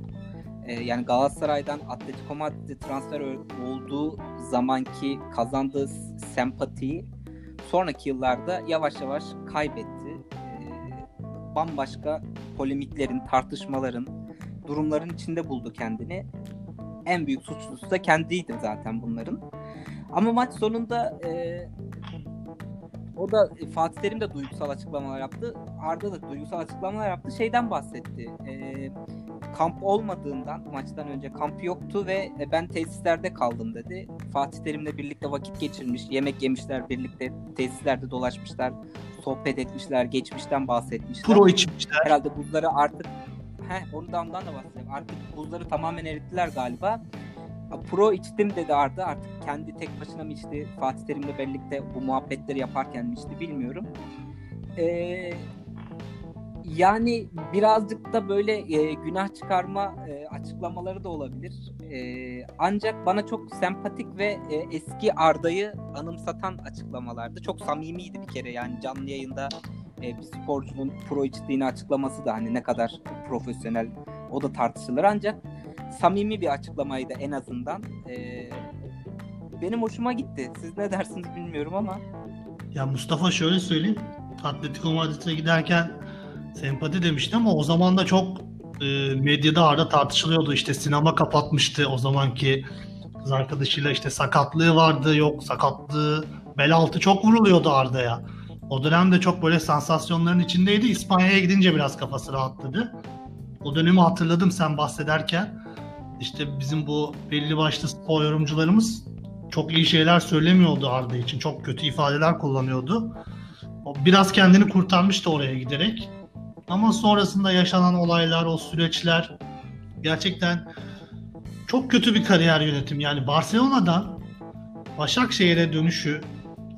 Ee, yani Galatasaray'dan Atletico Madrid'e transfer olduğu zamanki kazandığı sempatiyi sonraki yıllarda yavaş yavaş kaybetti. Ee, bambaşka polemiklerin, tartışmaların, durumların içinde buldu kendini. En büyük suçlusu da kendiydi zaten bunların. Ama maç sonunda e, o da e, Fatih Terim de duygusal açıklamalar yaptı. Arda da duygusal açıklamalar yaptı. Şeyden bahsetti. E, kamp olmadığından maçtan önce kamp yoktu ve e, ben tesislerde kaldım dedi. Fatih Terim'le birlikte vakit geçirmiş, yemek yemişler birlikte tesislerde dolaşmışlar, sohbet etmişler, geçmişten bahsetmişler. Pro içmişler. Herhalde buzları artık he, onu da ondan da bahsedeyim. Artık buzları tamamen erittiler galiba. Pro içtim dedi Arda. Artık kendi tek başına mı içti? Fatih Terim'le birlikte bu muhabbetleri yaparken mi içti bilmiyorum. Ee, yani birazcık da böyle e, günah çıkarma e, açıklamaları da olabilir. E, ancak bana çok sempatik ve e, eski Arda'yı anımsatan açıklamalardı. Çok samimiydi bir kere yani canlı yayında e, bir sporcunun pro içtiğini açıklaması da hani ne kadar profesyonel o da tartışılır ancak samimi bir açıklamaydı en azından. E, benim hoşuma gitti. Siz ne dersiniz bilmiyorum ama. Ya Mustafa şöyle söyleyeyim. Atletico Madrid'e giderken sempati demişti ama o zaman da çok e, medyada arada tartışılıyordu. İşte sinema kapatmıştı o zamanki kız arkadaşıyla işte sakatlığı vardı yok sakatlığı bel altı çok vuruluyordu Arda'ya. O dönemde çok böyle sansasyonların içindeydi. İspanya'ya gidince biraz kafası rahatladı. O dönemi hatırladım sen bahsederken. İşte bizim bu belli başlı spor yorumcularımız çok iyi şeyler söylemiyordu Arda için. Çok kötü ifadeler kullanıyordu. O biraz kendini kurtarmıştı oraya giderek. Ama sonrasında yaşanan olaylar, o süreçler gerçekten çok kötü bir kariyer yönetim. Yani Barcelona'dan Başakşehir'e dönüşü,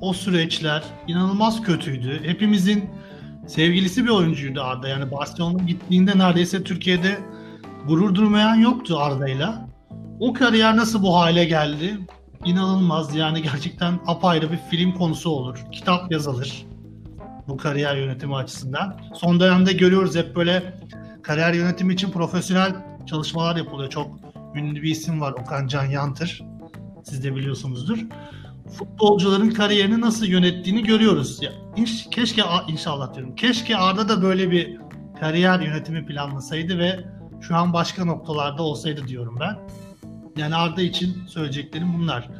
o süreçler inanılmaz kötüydü. Hepimizin sevgilisi bir oyuncuydu Arda. Yani Barcelona gittiğinde neredeyse Türkiye'de gurur durmayan yoktu Arda'yla. O kariyer nasıl bu hale geldi? İnanılmaz. Yani gerçekten apayrı bir film konusu olur. Kitap yazılır bu kariyer yönetimi açısından. Son dönemde görüyoruz hep böyle kariyer yönetimi için profesyonel çalışmalar yapılıyor. Çok ünlü bir isim var Okan Can Yantır. Siz de biliyorsunuzdur. Futbolcuların kariyerini nasıl yönettiğini görüyoruz. Ya, inş, keşke inşallah diyorum. Keşke Arda da böyle bir kariyer yönetimi planlasaydı ve şu an başka noktalarda olsaydı diyorum ben. Yani Arda için söyleyeceklerim bunlar.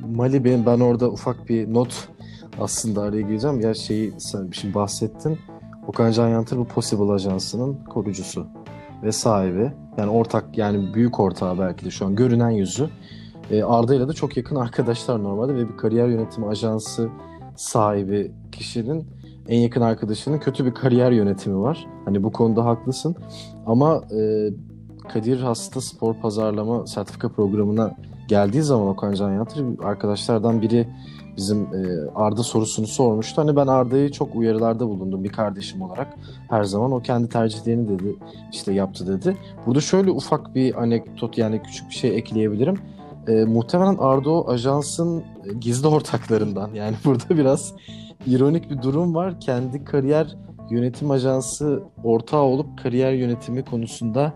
Mali benim ben orada ufak bir not aslında araya gireceğim. Ya şeyi sen bir şey bahsettin. Okan Can Yantır bu Possible Ajansı'nın kurucusu ve sahibi. Yani ortak yani büyük ortağı belki de şu an görünen yüzü. E, Arda ile de çok yakın arkadaşlar normalde ve bir kariyer yönetimi ajansı sahibi kişinin en yakın arkadaşının kötü bir kariyer yönetimi var. Hani bu konuda haklısın. Ama e, Kadir Hasta Spor Pazarlama Sertifika Programı'na geldiği zaman Okan Can Yatır arkadaşlardan biri bizim e, Arda sorusunu sormuştu. Hani ben Arda'yı çok uyarılarda bulundum bir kardeşim olarak. Her zaman o kendi tercihlerini dedi işte yaptı dedi. Burada şöyle ufak bir anekdot yani küçük bir şey ekleyebilirim. E, muhtemelen Arda o ajansın gizli ortaklarından. Yani burada biraz ironik bir durum var. Kendi kariyer yönetim ajansı ortağı olup kariyer yönetimi konusunda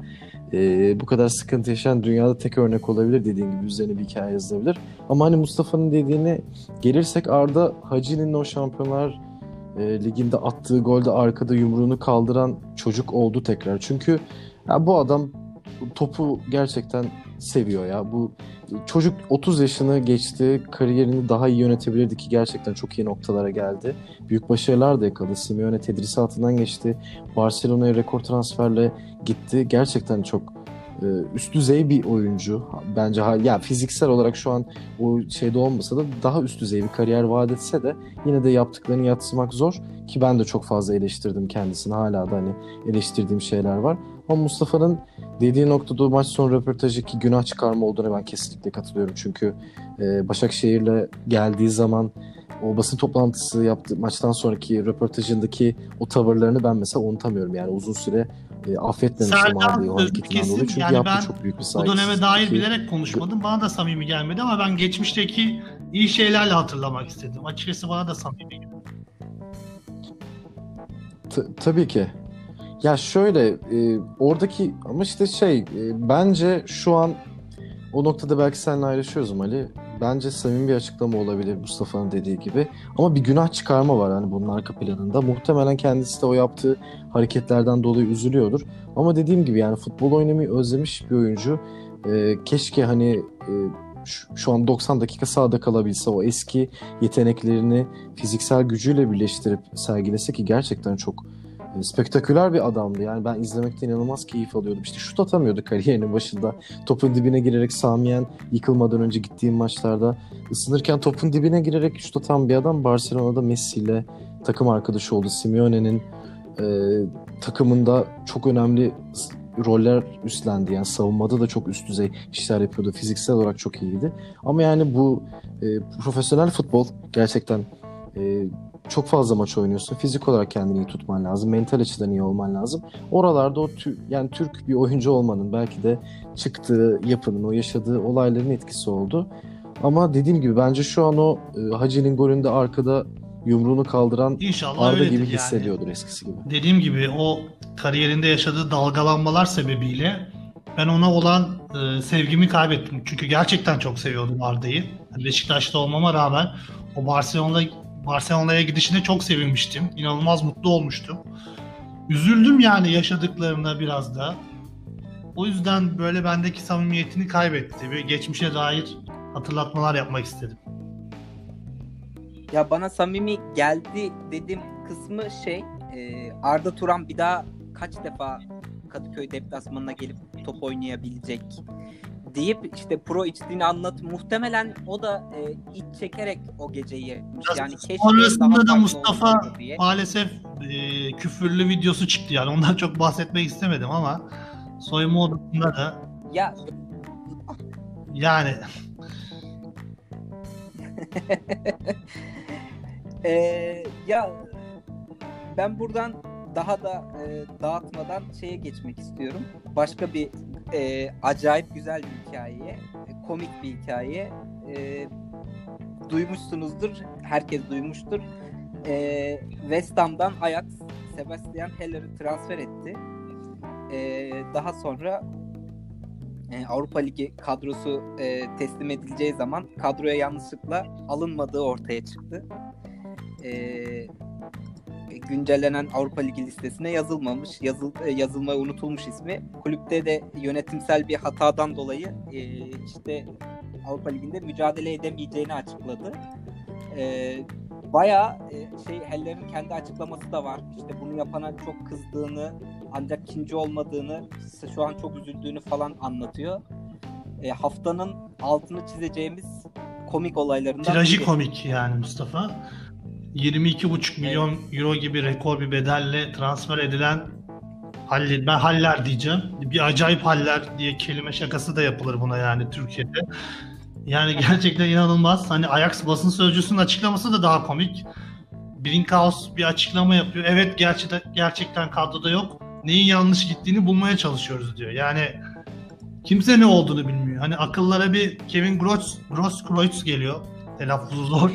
e, bu kadar sıkıntı yaşayan dünyada tek örnek olabilir dediğin gibi üzerine bir hikaye yazılabilir. Ama hani Mustafa'nın dediğine gelirsek Arda Hacı'nin o şampiyonlar e, liginde attığı golde arkada yumruğunu kaldıran çocuk oldu tekrar. Çünkü ya bu adam topu gerçekten seviyor ya. Bu çocuk 30 yaşını geçti. Kariyerini daha iyi yönetebilirdi ki gerçekten çok iyi noktalara geldi. Büyük başarılar da yakaladı. Simeone tedrisatından geçti. Barcelona'ya rekor transferle gitti. Gerçekten çok e, üst düzey bir oyuncu. Bence ya fiziksel olarak şu an o şeyde olmasa da daha üst düzey bir kariyer vaat etse de yine de yaptıklarını yatsımak zor ki ben de çok fazla eleştirdim kendisini. Hala da hani eleştirdiğim şeyler var. Ama Mustafa'nın dediği noktada maç sonu röportajı ki günah çıkarma olduğuna ben kesinlikle katılıyorum. Çünkü e, Başakşehir'le geldiği zaman o basın toplantısı yaptığı maçtan sonraki röportajındaki o tavırlarını ben mesela unutamıyorum. Yani uzun süre e, affetmemiştim abi o hareketinden dolayı. Çünkü yani yaptı çok büyük bir Bu döneme dair ki... bilerek konuşmadım. Bana da samimi gelmedi ama ben geçmişteki iyi şeylerle hatırlamak istedim. Açıkçası bana da samimi geldi. tabii ki. Ya şöyle e, oradaki ama işte şey e, bence şu an o noktada belki seninle ayrışıyoruz Ali. Bence samimi bir açıklama olabilir Mustafa'nın dediği gibi. Ama bir günah çıkarma var hani bunun arka planında. Muhtemelen kendisi de o yaptığı hareketlerden dolayı üzülüyordur. Ama dediğim gibi yani futbol oynamayı özlemiş bir oyuncu. E, keşke hani e, şu, an 90 dakika sahada kalabilse o eski yeteneklerini fiziksel gücüyle birleştirip sergilese ki gerçekten çok spektaküler bir adamdı. Yani ben izlemekten inanılmaz keyif alıyordum. İşte şut atamıyordu kariyerinin başında. Topun dibine girerek Samiyen yıkılmadan önce gittiğim maçlarda ısınırken topun dibine girerek şut atan bir adam Barcelona'da Messi ile takım arkadaşı oldu. Simeone'nin e, takımında çok önemli roller üstlendi. Yani savunmada da çok üst düzey işler yapıyordu. Fiziksel olarak çok iyiydi. Ama yani bu e, profesyonel futbol gerçekten e, çok fazla maç oynuyorsun. Fizik olarak kendini iyi tutman lazım. Mental açıdan iyi olman lazım. Oralarda o tü, yani Türk bir oyuncu olmanın belki de çıktığı yapının, o yaşadığı olayların etkisi oldu. Ama dediğim gibi bence şu an o e, Hacı'nin golünde arkada yumruğunu kaldıran İnşallah Arda gibi yani. hissediyordur eskisi gibi. Dediğim gibi o kariyerinde yaşadığı dalgalanmalar sebebiyle ben ona olan e, sevgimi kaybettim. Çünkü gerçekten çok seviyordum Arda'yı. Beşiktaş'ta olmama rağmen o Barcelona Barcelona'ya gidişine çok sevinmiştim. İnanılmaz mutlu olmuştum. Üzüldüm yani yaşadıklarına biraz da. O yüzden böyle bendeki samimiyetini kaybetti ve geçmişe dair hatırlatmalar yapmak istedim. Ya bana samimi geldi dediğim kısmı şey e, Arda Turan bir daha kaç defa Kadıköy deplasmanına gelip top oynayabilecek deyip işte pro içtiğini anlat. Muhtemelen o da e, iç çekerek o geceyi Yani sonrasında da Mustafa. Maalesef e, küfürlü videosu çıktı yani ondan çok bahsetmek istemedim ama soyunma odasında da Ya yani Ee, ya ben buradan daha da e, dağıtmadan şeye geçmek istiyorum. Başka bir e, acayip güzel bir hikayeye, e, komik bir hikaye. E, duymuşsunuzdur, herkes duymuştur. E, West Ham'dan Ajax Sebastian Heller'ı transfer etti. E, daha sonra e, Avrupa Ligi kadrosu e, teslim edileceği zaman kadroya yanlışlıkla alınmadığı ortaya çıktı. E, güncellenen Avrupa Ligi listesine yazılmamış, yazıl, e, yazılmaya unutulmuş ismi. Kulüpte de yönetimsel bir hatadan dolayı e, işte Avrupa Ligi'nde mücadele edemeyeceğini açıkladı. E, bayağı e, şey Heller'in kendi açıklaması da var. İşte bunu yapana çok kızdığını, ancak ikinci olmadığını, şu an çok üzüldüğünü falan anlatıyor. E, haftanın altını çizeceğimiz komik olaylarından biri. trajikomik yani Mustafa. 22,5 milyon euro gibi rekor bir bedelle transfer edilen Halil, ben Haller diyeceğim. Bir acayip Haller diye kelime şakası da yapılır buna yani Türkiye'de. Yani gerçekten inanılmaz. Hani Ajax basın sözcüsünün açıklaması da daha komik. Brinkhaus bir açıklama yapıyor. Evet gerçekten gerçekten kadroda yok. Neyin yanlış gittiğini bulmaya çalışıyoruz diyor. Yani kimse ne olduğunu bilmiyor. Hani akıllara bir Kevin Gross, Grosskreutz geliyor. Telaffuzu zor.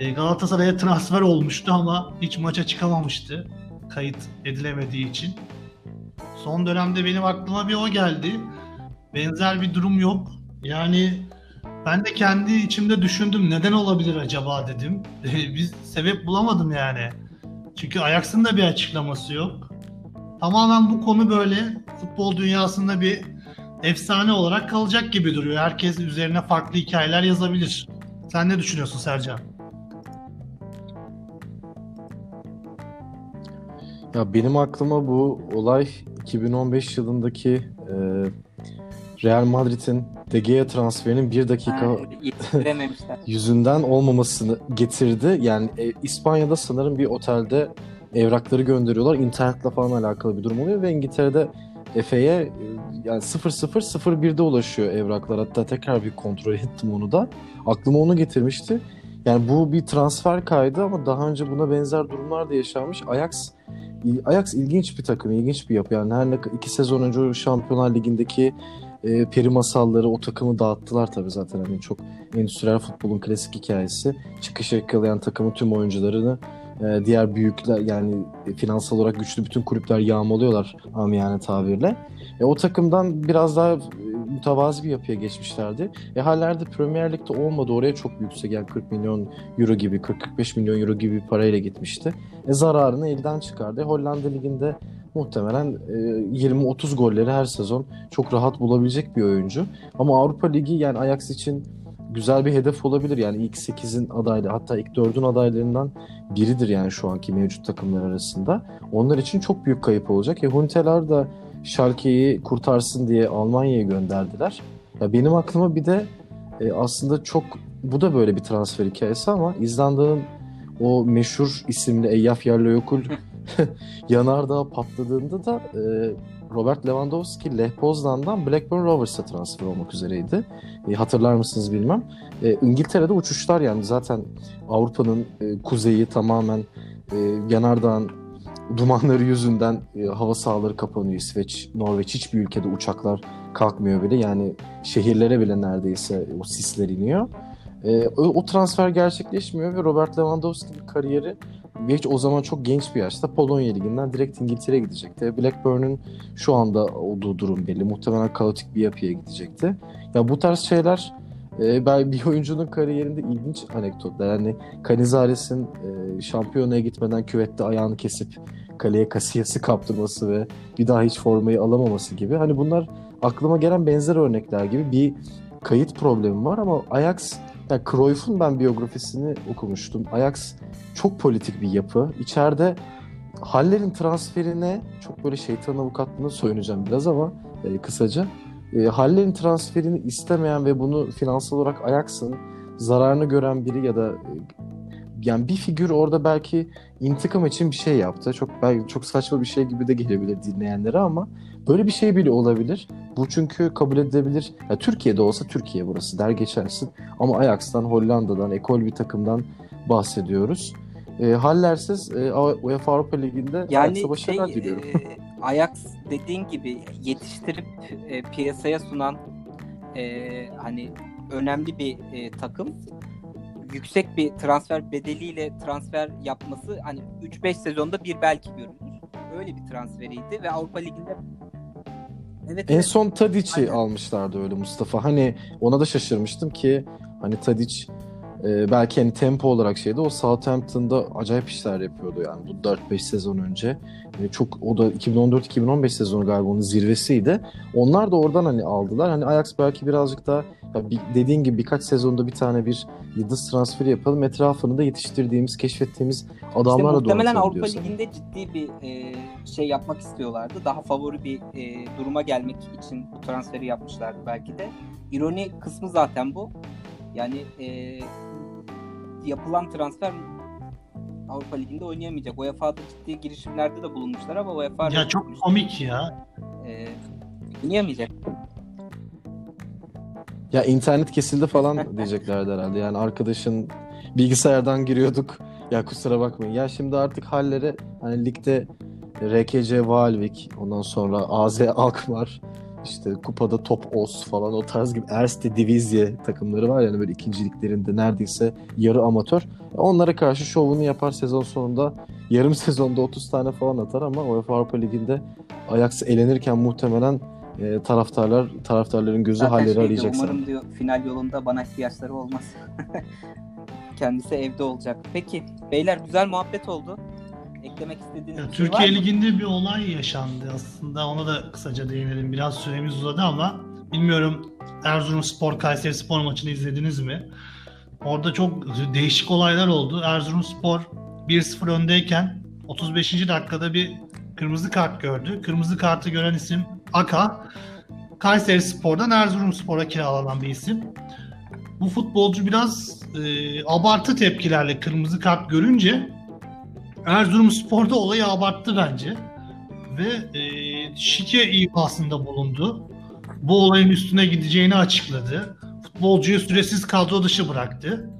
E, Galatasaray'a transfer olmuştu ama hiç maça çıkamamıştı. Kayıt edilemediği için. Son dönemde benim aklıma bir o geldi. Benzer bir durum yok. Yani ben de kendi içimde düşündüm neden olabilir acaba dedim. Biz sebep bulamadım yani. Çünkü Ajax'ın da bir açıklaması yok. Tamamen bu konu böyle futbol dünyasında bir efsane olarak kalacak gibi duruyor. Herkes üzerine farklı hikayeler yazabilir. Sen ne düşünüyorsun Sercan? Ya benim aklıma bu olay 2015 yılındaki e, Real Madrid'in De Gea transferinin bir dakika yüzünden olmamasını getirdi. Yani e, İspanya'da sanırım bir otelde evrakları gönderiyorlar. İnternetle falan alakalı bir durum oluyor ve İngiltere'de Efe'ye e, yani 0001'de ulaşıyor evraklar. Hatta tekrar bir kontrol ettim onu da. Aklıma onu getirmişti. Yani bu bir transfer kaydı ama daha önce buna benzer durumlar da yaşanmış. Ajax Ajax ilginç bir takım, ilginç bir yapı. Yani her ne iki sezon önce Şampiyonlar Ligi'ndeki e, peri masalları o takımı dağıttılar tabii zaten. Hani çok endüstriyel futbolun klasik hikayesi. Çıkış yakalayan takımın tüm oyuncularını e, diğer büyükler yani finansal olarak güçlü bütün kulüpler yağmalıyorlar amiyane tabirle. E, o takımdan biraz daha e, mütevazi bir yapıya geçmişlerdi. E hallerde Premier Lig'de olmadı. Oraya çok yüksek yani 40 milyon euro gibi 40-45 milyon euro gibi bir parayla gitmişti. E zararını elden çıkardı. E, Hollanda Ligi'nde muhtemelen e, 20-30 golleri her sezon çok rahat bulabilecek bir oyuncu. Ama Avrupa Ligi yani Ajax için güzel bir hedef olabilir. Yani ilk 8'in adaylı hatta ilk 4'ün adaylarından biridir yani şu anki mevcut takımlar arasında. Onlar için çok büyük kayıp olacak. E Huntelaar da Schalke'yi kurtarsın diye Almanya'ya gönderdiler. Ya benim aklıma bir de e, aslında çok bu da böyle bir transfer hikayesi ama İzlanda'nın o meşhur isimli Eyyaf Yerlöyokul yanardağ patladığında da e, Robert Lewandowski Lech Poznan'dan Blackburn Rovers'a transfer olmak üzereydi. E, hatırlar mısınız bilmem. E, İngiltere'de uçuşlar yani zaten Avrupa'nın e, kuzeyi tamamen e, yanardağın dumanları yüzünden e, hava sahaları kapanıyor. İsveç, Norveç hiçbir ülkede uçaklar kalkmıyor bile. Yani şehirlere bile neredeyse o sisler iniyor. E, o, o transfer gerçekleşmiyor ve Robert Lewandowski'nin kariyeri hiç o zaman çok genç bir yaşta Polonya Ligi'nden direkt İngiltere'ye gidecekti. Blackburn'un şu anda olduğu durum belli. Muhtemelen kaotik bir yapıya gidecekti. Ya bu tarz şeyler e, ben bir oyuncunun kariyerinde ilginç anekdotlar. Yani Canizares'in e, şampiyonaya gitmeden küvette ayağını kesip kaleye kasiyesi kaptırması ve bir daha hiç formayı alamaması gibi. Hani bunlar aklıma gelen benzer örnekler gibi bir kayıt problemi var ama Ajax yani Cruyff'un ben biyografisini okumuştum. Ajax çok politik bir yapı. İçeride Haller'in transferine çok böyle şeytan avukatlığına soyunacağım biraz ama e, kısaca. E, Haller'in transferini istemeyen ve bunu finansal olarak Ajax'ın zararını gören biri ya da e, yani bir figür orada belki intikam için bir şey yaptı. Çok belki çok saçma bir şey gibi de gelebilir dinleyenlere ama böyle bir şey bile olabilir. Bu çünkü kabul edilebilir. Ya Türkiye'de olsa Türkiye burası der geçersin. Ama Ajax'tan, Hollanda'dan, ekol bir takımdan bahsediyoruz. E, Hallersiz e, UEFA Avrupa Ligi'nde yani Ajax'a başarılar şey, diliyorum. E, Ajax dediğin gibi yetiştirip e, piyasaya sunan e, hani önemli bir e, takım yüksek bir transfer bedeliyle transfer yapması hani 3-5 sezonda bir belki görülür. Öyle bir transferiydi ve Avrupa Ligi'nde Evet, en evet. son Tadic'i almışlardı öyle Mustafa. Hani ona da şaşırmıştım ki hani Tadic e, belki hani tempo olarak şeydi o Southampton'da acayip işler yapıyordu yani bu 4-5 sezon önce. E, çok o da 2014-2015 sezonu galiba onun zirvesiydi. Onlar da oradan hani aldılar. Hani Ajax belki birazcık daha ya bir, dediğin gibi birkaç sezonda bir tane bir yıldız transferi yapalım. Etrafını da yetiştirdiğimiz, keşfettiğimiz adamlarla işte muhtemelen Avrupa Ligi'nde ciddi bir e, şey yapmak istiyorlardı. Daha favori bir e, duruma gelmek için bu transferi yapmışlardı belki de. İroni kısmı zaten bu. Yani e, yapılan transfer Avrupa Ligi'nde oynayamayacak. UEFA'da ciddi girişimlerde de bulunmuşlar ama UEFA Ya çok komik ya. E, oynayamayacak. Ya internet kesildi falan diyeceklerdi herhalde. Yani arkadaşın bilgisayardan giriyorduk. Ya kusura bakmayın. Ya şimdi artık halleri hani ligde RKC Valvik, ondan sonra AZ Alkmaar, işte kupada Top Os falan o tarz gibi Erste Divizye takımları var yani böyle ikinciliklerinde neredeyse yarı amatör. Onlara karşı şovunu yapar sezon sonunda yarım sezonda 30 tane falan atar ama UEFA Avrupa Ligi'nde Ajax elenirken muhtemelen e, taraftarlar taraftarların gözü Zaten halleri şey arayacak Umarım diyor final yolunda bana ihtiyaçları olmaz. Kendisi evde olacak. Peki beyler güzel muhabbet oldu. Eklemek istediğiniz ya, bir şey Türkiye var mı? Ligi'nde bir olay yaşandı aslında. Ona da kısaca değinelim. Biraz süremiz uzadı ama bilmiyorum Erzurumspor Kayseri Spor maçını izlediniz mi? Orada çok değişik olaylar oldu. Erzurumspor 1-0 öndeyken 35. dakikada bir kırmızı kart gördü. Kırmızı kartı gören isim Aka. Kayseri Spor'dan Erzurumspor'a kiralanan bir isim. Bu futbolcu biraz e, abartı tepkilerle kırmızı kart görünce Erzurumspor'da olayı abarttı bence. Ve e, şike ihbasında bulundu. Bu olayın üstüne gideceğini açıkladı. Futbolcuyu süresiz kadro dışı bıraktı.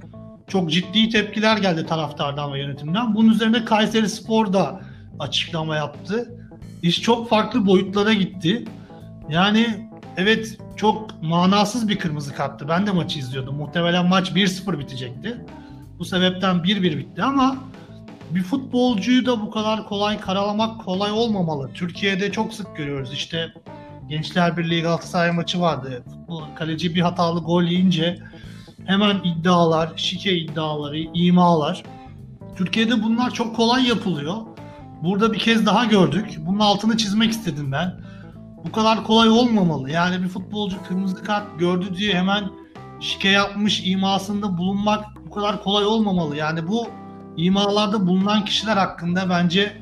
Çok ciddi tepkiler geldi taraftardan ve yönetimden. Bunun üzerine Kayseri Spor da açıklama yaptı. İş çok farklı boyutlara gitti. Yani evet çok manasız bir kırmızı karttı. Ben de maçı izliyordum. Muhtemelen maç 1-0 bitecekti. Bu sebepten 1-1 bitti ama bir futbolcuyu da bu kadar kolay karalamak kolay olmamalı. Türkiye'de çok sık görüyoruz. İşte Gençler Birliği Galatasaray maçı vardı. Futbol, kaleci bir hatalı gol yiyince hemen iddialar, şike iddiaları, imalar. Türkiye'de bunlar çok kolay yapılıyor. Burada bir kez daha gördük. Bunun altını çizmek istedim ben. Bu kadar kolay olmamalı. Yani bir futbolcu kırmızı kart gördü diye hemen şike yapmış imasında bulunmak bu kadar kolay olmamalı. Yani bu imalarda bulunan kişiler hakkında bence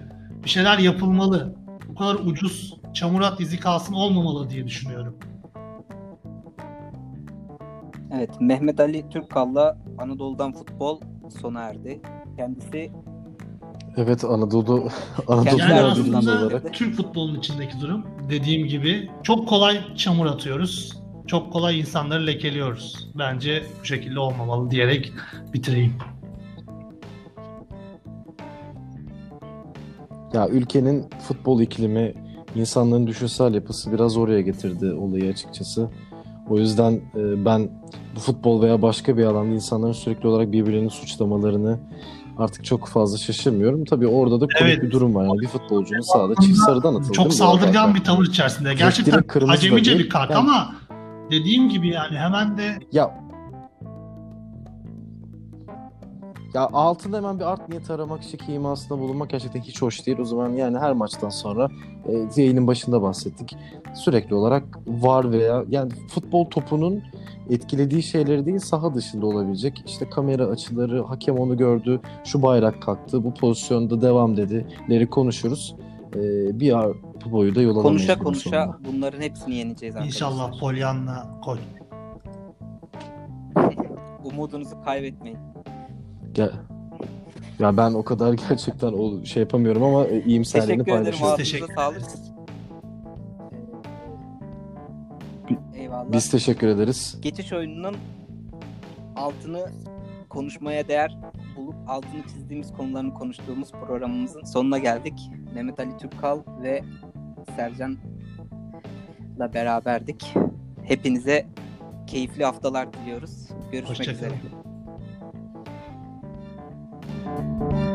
bir şeyler yapılmalı. Bu kadar ucuz çamurat izi kalsın olmamalı diye düşünüyorum. Evet, Mehmet Ali Türkkal'la Anadolu'dan futbol sona erdi. Kendisi Evet Anadolu Anadolu Kendi Yani aslında olarak. Türk futbolunun içindeki durum dediğim gibi çok kolay çamur atıyoruz. Çok kolay insanları lekeliyoruz. Bence bu şekilde olmamalı diyerek bitireyim. Ya ülkenin futbol iklimi, insanların düşünsel yapısı biraz oraya getirdi olayı açıkçası. O yüzden e, ben bu futbol veya başka bir alanda insanların sürekli olarak birbirlerini suçlamalarını artık çok fazla şaşırmıyorum. Tabii orada da komik Evet. bir durum var. Yani bir futbolcunun sahada çift sarıdan atıldı. Çok saldırgan bir tavır içerisinde. Gerçekten acemice bir kart Yani- ama dediğim gibi yani hemen de Ya ya altında hemen bir art niyet aramak, şike imasında bulunmak gerçekten hiç hoş değil. O zaman yani her maçtan sonra e, yayının başında bahsettik. Sürekli olarak var veya yani futbol topunun etkilediği şeyleri değil saha dışında olabilecek. İşte kamera açıları, hakem onu gördü, şu bayrak kalktı, bu pozisyonda devam dedileri konuşuruz. E, bir ar boyu da yol alamayız Konuşa konuşa sonunda. bunların hepsini yeneceğiz arkadaşlar. inşallah Pollyanna koy. Umudunuzu kaybetmeyin. Ge- ya ben o kadar gerçekten o şey yapamıyorum ama e, iyimserliğini Teşekkür ederim. paylaşıyorum. Teşekkür Ağzınıza sağlık. Eyvallah. Biz teşekkür ederiz. Geçiş oyununun altını konuşmaya değer bulup altını çizdiğimiz konularını konuştuğumuz programımızın sonuna geldik. Mehmet Ali Türkal ve Sercan'la beraberdik. Hepinize keyifli haftalar diliyoruz. Görüşmek Hoşçakalın. üzere. you